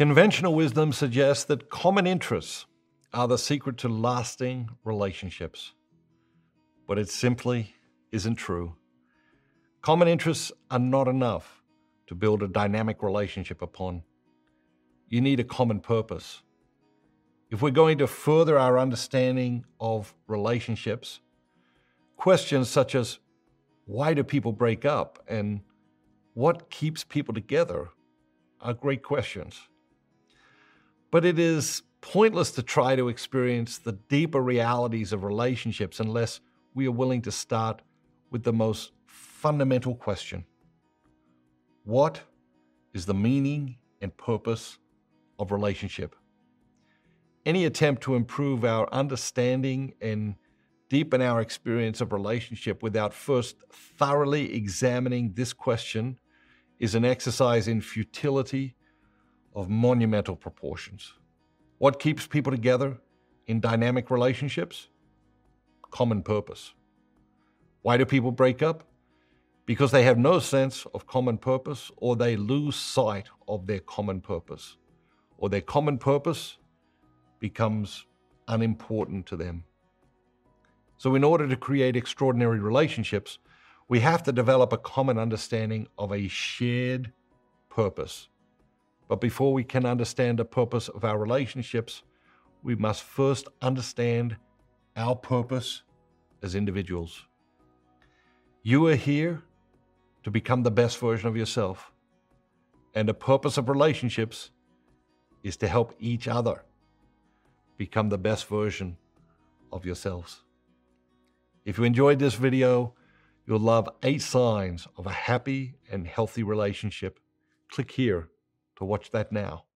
Conventional wisdom suggests that common interests are the secret to lasting relationships. But it simply isn't true. Common interests are not enough to build a dynamic relationship upon. You need a common purpose. If we're going to further our understanding of relationships, questions such as why do people break up and what keeps people together are great questions. But it is pointless to try to experience the deeper realities of relationships unless we are willing to start with the most fundamental question What is the meaning and purpose of relationship? Any attempt to improve our understanding and deepen our experience of relationship without first thoroughly examining this question is an exercise in futility of monumental proportions. What keeps people together in dynamic relationships? Common purpose. Why do people break up? Because they have no sense of common purpose or they lose sight of their common purpose, or their common purpose becomes unimportant to them. So, in order to create extraordinary relationships, we have to develop a common understanding of a shared purpose. But before we can understand the purpose of our relationships, we must first understand our purpose as individuals. You are here to become the best version of yourself. And the purpose of relationships is to help each other become the best version of yourselves. If you enjoyed this video, you'll love eight signs of a happy and healthy relationship. Click here to watch that now.